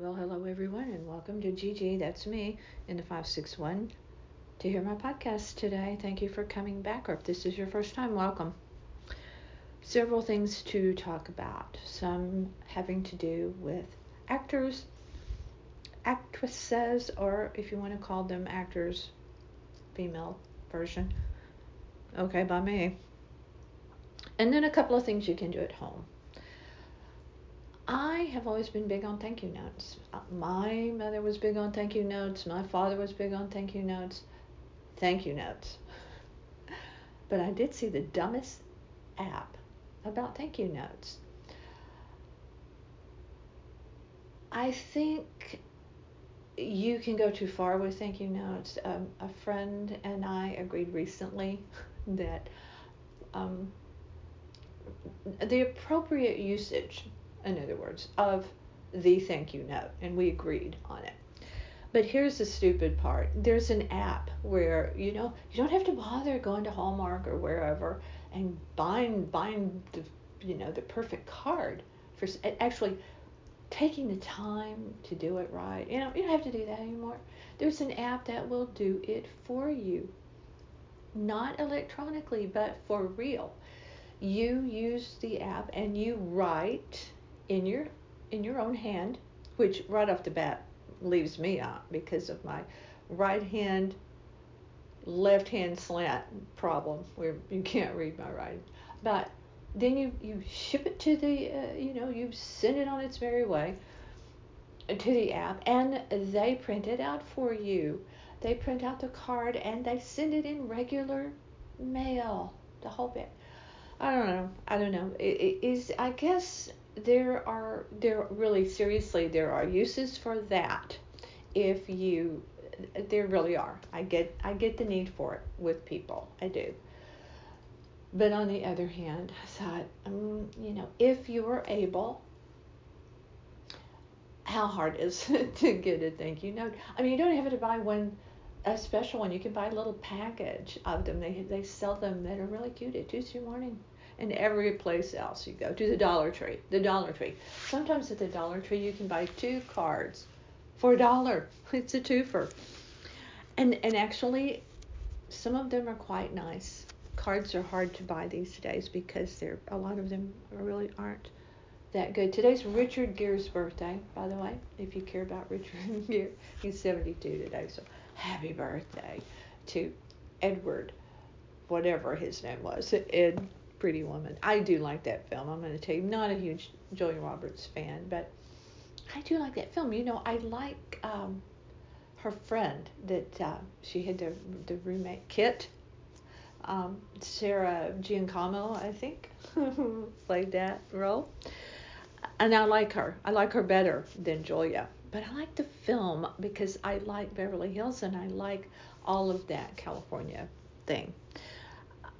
Well, hello everyone, and welcome to GG. That's me in the 561 to hear my podcast today. Thank you for coming back, or if this is your first time, welcome. Several things to talk about, some having to do with actors, actresses, or if you want to call them actors, female version. Okay, by me. And then a couple of things you can do at home. I have always been big on thank you notes. Uh, my mother was big on thank you notes. My father was big on thank you notes. Thank you notes. But I did see the dumbest app about thank you notes. I think you can go too far with thank you notes. Um, a friend and I agreed recently that um, the appropriate usage in other words, of the thank you note, and we agreed on it. But here's the stupid part. There's an app where you know you don't have to bother going to Hallmark or wherever and buying buying the you know the perfect card for actually taking the time to do it right. You know you don't have to do that anymore. There's an app that will do it for you, not electronically but for real. You use the app and you write in your in your own hand, which right off the bat leaves me out because of my right hand left hand slant problem where you can't read my writing. But then you, you ship it to the, uh, you know, you send it on its merry way to the app and they print it out for you. They print out the card and they send it in regular mail, the whole bit. I don't know. I don't know. It, it is I guess there are there really seriously there are uses for that if you there really are. I get i get the need for it with people. I do. But on the other hand i thought um, you know if you are able how hard is it to get a thank you note? I mean you don't have to buy one a special one. You can buy a little package of them. They they sell them that are really cute at tuesday morning and every place else you go to the Dollar Tree. The Dollar Tree. Sometimes at the Dollar Tree you can buy two cards for a dollar. It's a twofer. And and actually, some of them are quite nice. Cards are hard to buy these days because they're a lot of them really aren't that good. Today's Richard Gere's birthday, by the way. If you care about Richard Gere, he's 72 today, so happy birthday to Edward, whatever his name was, Ed Pretty Woman. I do like that film. I'm going to tell you, not a huge Julia Roberts fan, but I do like that film. You know, I like um, her friend that uh, she had the the roommate Kit, um, Sarah Giancamo, I think, played that role, and I like her. I like her better than Julia, but I like the film because I like Beverly Hills and I like all of that California thing.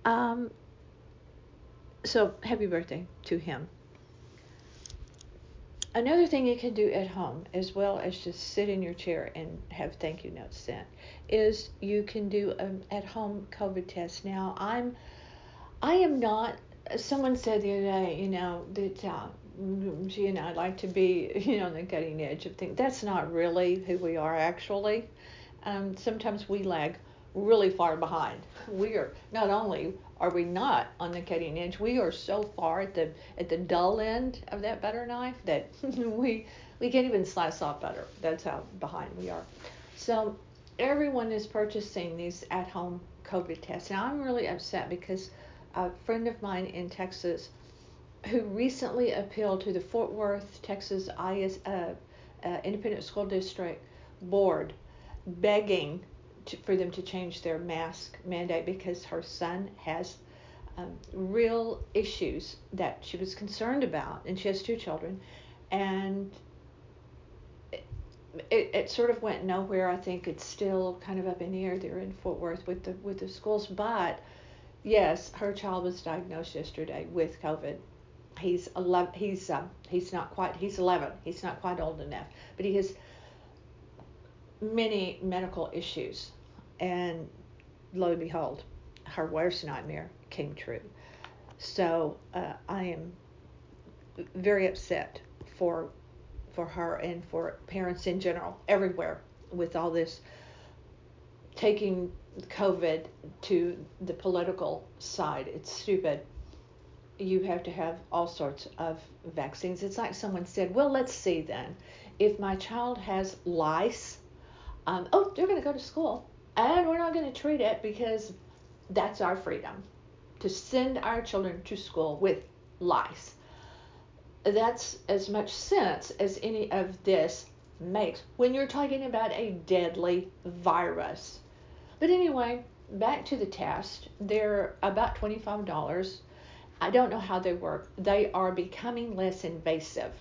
Um, so happy birthday to him. Another thing you can do at home, as well as just sit in your chair and have thank you notes sent, is you can do an at-home COVID test. Now, I'm, I am not. Someone said the other day, you know, that uh, she and I like to be, you know, on the cutting edge of things. That's not really who we are, actually. Um, sometimes we lag really far behind. We are not only are we not on the cutting edge, we are so far at the at the dull end of that butter knife that we we can't even slice off butter. That's how behind we are. So everyone is purchasing these at-home COVID tests. Now I'm really upset because a friend of mine in Texas who recently appealed to the Fort Worth, Texas IS, uh, uh, Independent School District Board begging to, for them to change their mask mandate because her son has um, real issues that she was concerned about, and she has two children, and it, it, it, sort of went nowhere. I think it's still kind of up in the air there in Fort Worth with the with the schools, but yes, her child was diagnosed yesterday with COVID. He's 11. He's um, he's not quite. He's 11. He's not quite old enough, but he has many medical issues and lo and behold, her worst nightmare came true. So uh, I am very upset for for her and for parents in general everywhere with all this taking COVID to the political side. It's stupid. You have to have all sorts of vaccines. It's like someone said, well, let's see then. If my child has lice, um, oh, they're going to go to school and we're not going to treat it because that's our freedom to send our children to school with lice. That's as much sense as any of this makes when you're talking about a deadly virus. But anyway, back to the test. They're about $25. I don't know how they work. They are becoming less invasive,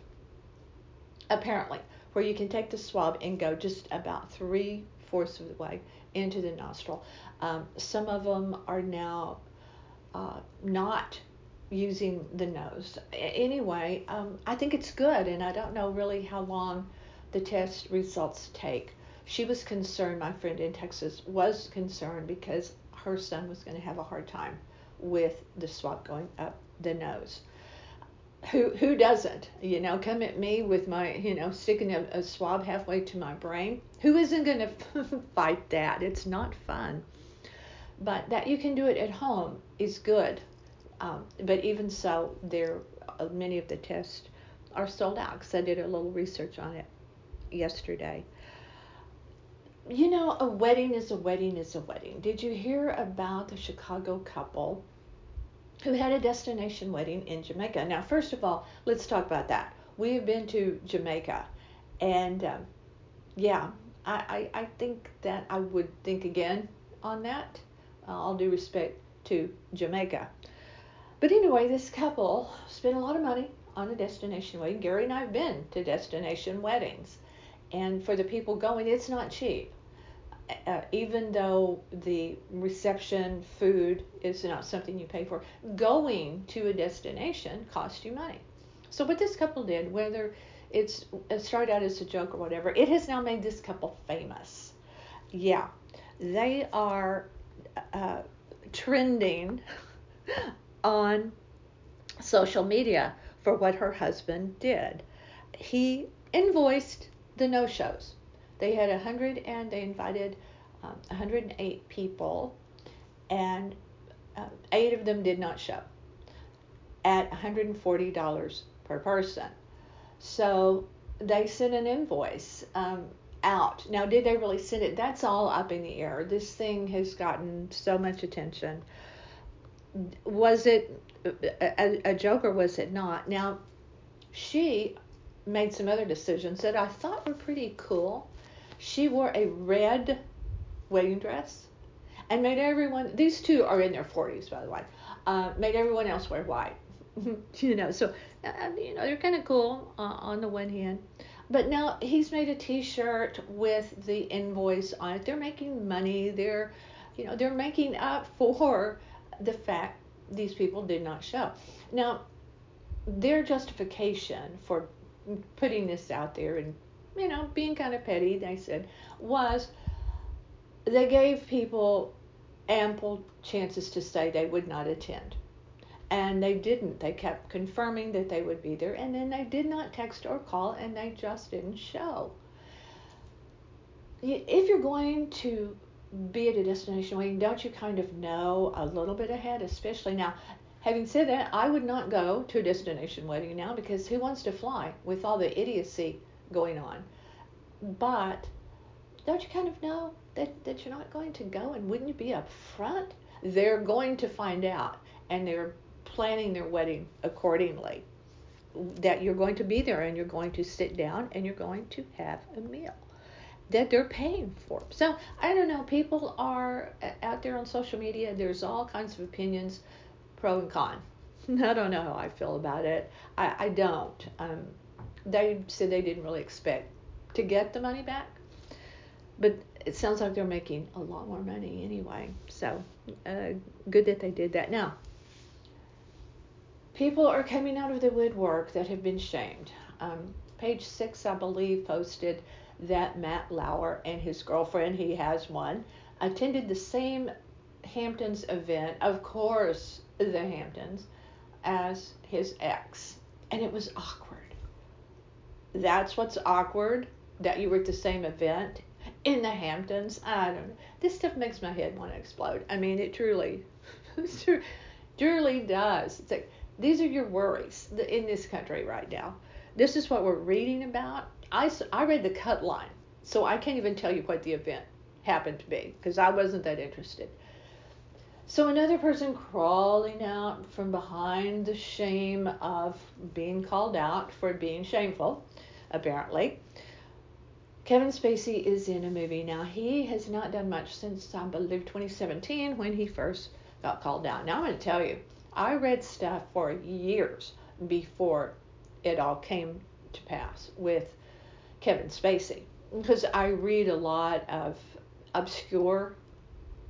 apparently, where you can take the swab and go just about three fourths of the way into the nostril. Um, some of them are now uh, not using the nose. Anyway, um, I think it's good, and I don't know really how long the test results take. She was concerned, my friend in Texas was concerned because her son was going to have a hard time with the swab going up the nose. Who who doesn't? You know, come at me with my, you know, sticking a, a swab halfway to my brain. Who isn't going to fight that? It's not fun. But that you can do it at home is good. Um, but even so, there uh, many of the tests are sold out because I did a little research on it yesterday. You know, a wedding is a wedding is a wedding. Did you hear about the Chicago couple who had a destination wedding in Jamaica? Now, first of all, let's talk about that. We have been to Jamaica, and um, yeah, I, I, I think that I would think again on that. Uh, all due respect to Jamaica. But anyway, this couple spent a lot of money on a destination wedding. Gary and I have been to destination weddings. And for the people going, it's not cheap. Uh, even though the reception food is not something you pay for, going to a destination costs you money. So what this couple did, whether it's it started out as a joke or whatever, it has now made this couple famous. Yeah, they are uh, trending on social media for what her husband did. He invoiced the no shows. They had 100 and they invited um, 108 people, and uh, eight of them did not show at $140 per person. So they sent an invoice um, out. Now, did they really send it? That's all up in the air. This thing has gotten so much attention. Was it a, a joke or was it not? Now, she made some other decisions that I thought were pretty cool. She wore a red wedding dress and made everyone, these two are in their 40s, by the way, uh, made everyone else wear white. you know, so, uh, you know, they're kind of cool uh, on the one hand. But now he's made a T-shirt with the invoice on it. They're making money. They're, you know, they're making up for the fact these people did not show. Now, their justification for putting this out there and, you know, being kind of petty, they said, was they gave people ample chances to say they would not attend. And they didn't. They kept confirming that they would be there, and then they did not text or call, and they just didn't show. If you're going to be at a destination wedding, don't you kind of know a little bit ahead, especially now? Having said that, I would not go to a destination wedding now because who wants to fly with all the idiocy going on? But don't you kind of know that, that you're not going to go and wouldn't you be upfront? They're going to find out and they're planning their wedding accordingly. That you're going to be there and you're going to sit down and you're going to have a meal that they're paying for. So I don't know. People are out there on social media. There's all kinds of opinions, pro and con. I don't know how I feel about it. I, I don't. Um, they said they didn't really expect to get the money back, but it sounds like they're making a lot more money anyway. So uh, good that they did that. Now people are coming out of the woodwork that have been shamed. Um, page six, I believe, posted that Matt Lauer and his girlfriend, he has one, attended the same Hamptons event, of course, the Hamptons, as his ex. And it was awkward. That's what's awkward that you were at the same event in the Hamptons. I don't know. This stuff makes my head want to explode. I mean, it truly, truly does. It's like these are your worries in this country right now. This is what we're reading about. I, I read the cut line, so I can't even tell you what the event happened to be because I wasn't that interested. So another person crawling out from behind the shame of being called out for being shameful, apparently. Kevin Spacey is in a movie now. He has not done much since I believe 2017 when he first got called out. Now I'm going to tell you, I read stuff for years before it all came to pass with Kevin Spacey because I read a lot of obscure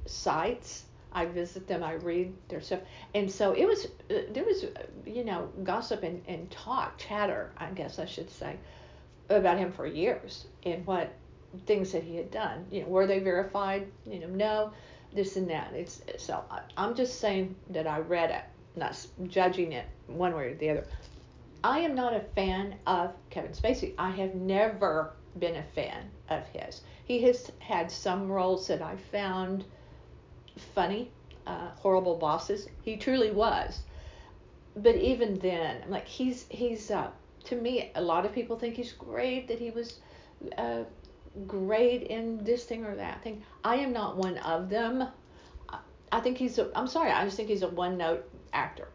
sites. I visit them, I read their stuff, and so it was uh, there was uh, you know gossip and, and talk, chatter, I guess I should say, about him for years and what things that he had done. You know, were they verified? You know, no, this and that. It's so I, I'm just saying that I read it, not judging it one way or the other. I am not a fan of Kevin Spacey. I have never been a fan of his. He has had some roles that I found funny, uh, horrible bosses. He truly was. But even then, I'm like he's he's uh, to me, a lot of people think he's great that he was uh, great in this thing or that thing. I am not one of them. I think he's a, I'm sorry, I just think he's a one note actor.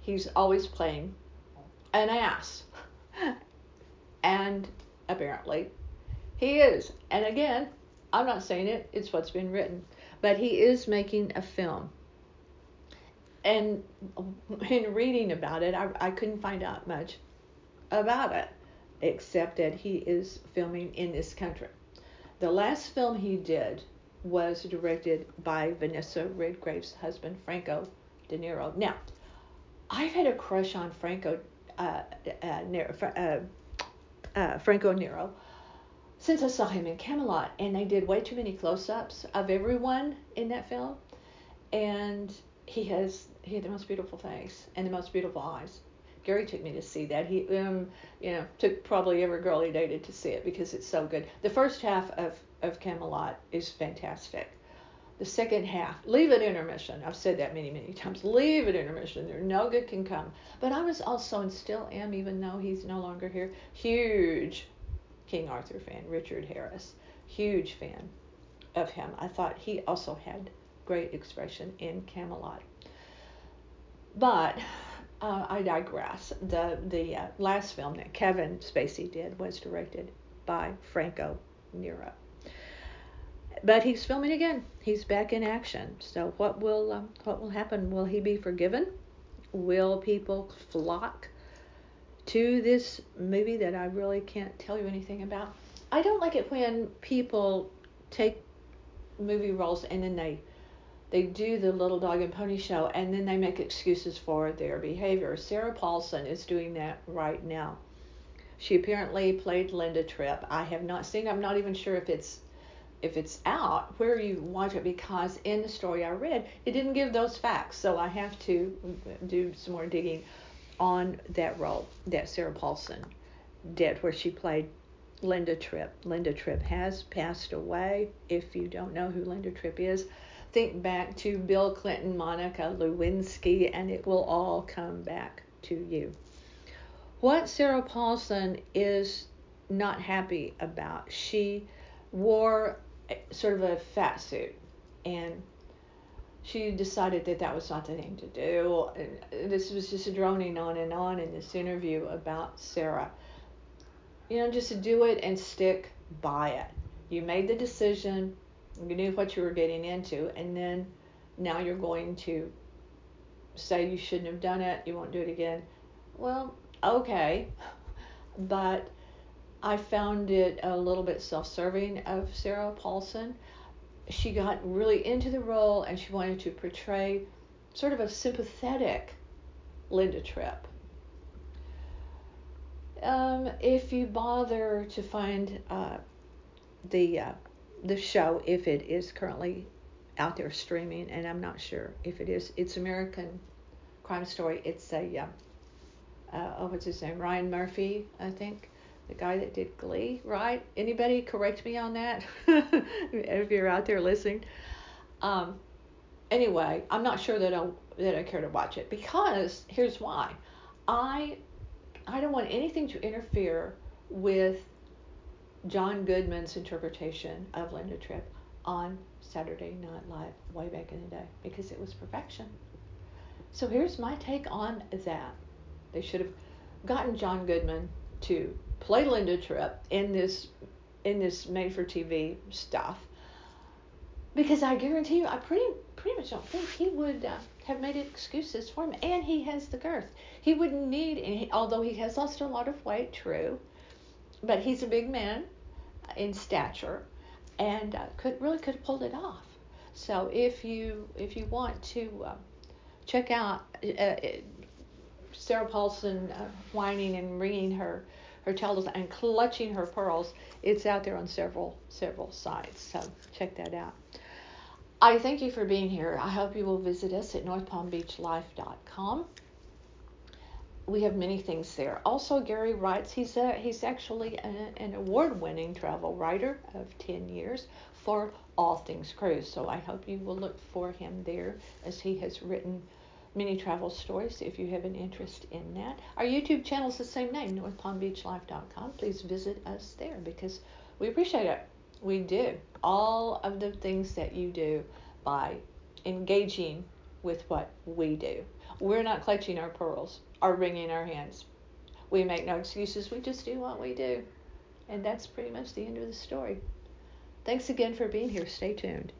He's always playing an ass. and apparently he is. And again, I'm not saying it, it's what's been written. But he is making a film. And in reading about it, I, I couldn't find out much about it, except that he is filming in this country. The last film he did was directed by Vanessa Redgrave's husband, Franco De Niro. Now, I've had a crush on Franco uh, uh, uh, uh, Franco Nero since I saw him in Camelot, and they did way too many close-ups of everyone in that film, and he has he had the most beautiful face and the most beautiful eyes. Gary took me to see that. He um you know took probably every girl he dated to see it because it's so good. The first half of of Camelot is fantastic. The second half, leave it intermission. I've said that many, many times. Leave it intermission. There no good can come. But I was also and still am, even though he's no longer here, huge King Arthur fan, Richard Harris. Huge fan of him. I thought he also had great expression in Camelot. But uh, I digress. The the uh, last film that Kevin Spacey did was directed by Franco Nero but he's filming again. He's back in action. So what will um, what will happen? Will he be forgiven? Will people flock to this movie that I really can't tell you anything about? I don't like it when people take movie roles and then they they do the little dog and pony show and then they make excuses for their behavior. Sarah Paulson is doing that right now. She apparently played Linda Tripp. I have not seen. I'm not even sure if it's if it's out where you watch it because in the story I read it didn't give those facts so I have to mm, do some more digging on that role that Sarah Paulson did where she played Linda Tripp. Linda Tripp has passed away. If you don't know who Linda Tripp is, think back to Bill Clinton, Monica Lewinsky, and it will all come back to you. What Sarah Paulson is not happy about, she wore sort of a fat suit, and she decided that that was not the thing to do. And this was just droning on and on in this interview about Sarah. You know, just do it and stick by it. You made the decision, you knew what you were getting into, and then now you're going to say you shouldn't have done it, you won't do it again. Well, okay, but I found it a little bit self serving of Sarah Paulson. She got really into the role and she wanted to portray sort of a sympathetic Linda Tripp. Um, if you bother to find uh, the uh, the show, if it is currently out there streaming, and I'm not sure if it is, it's American Crime Story. It's a uh, uh, oh, what's his name? Ryan Murphy, I think the guy that did Glee, right? Anybody correct me on that? if you're out there listening. Um, anyway, I'm not sure that I that I care to watch it because here's why. I I don't want anything to interfere with John Goodman's interpretation of Linda Tripp on Saturday Night Live way back in the day because it was perfection. So here's my take on that. They should have gotten John Goodman to play Linda Tripp in this in this made for TV stuff because I guarantee you, I pretty pretty much don't think he would uh, have made excuses for him. And he has the girth. He wouldn't need, any, although he has lost a lot of weight, true, but he's a big man in stature, and uh, could really could have pulled it off. So if you if you want to uh, check out uh, uh, Sarah Paulson uh, whining and wringing her her tails and clutching her pearls, it's out there on several several sites. So check that out. I thank you for being here. I hope you will visit us at northpalmbeachlife.com. We have many things there. Also, Gary writes, he's, a, he's actually a, an award winning travel writer of 10 years for All Things Cruise. So I hope you will look for him there as he has written many travel stories if you have an interest in that. Our YouTube channel is the same name, northpalmbeachlife.com. Please visit us there because we appreciate it. We do all of the things that you do by engaging with what we do. We're not clutching our pearls or wringing our hands. We make no excuses. We just do what we do. And that's pretty much the end of the story. Thanks again for being here. Stay tuned.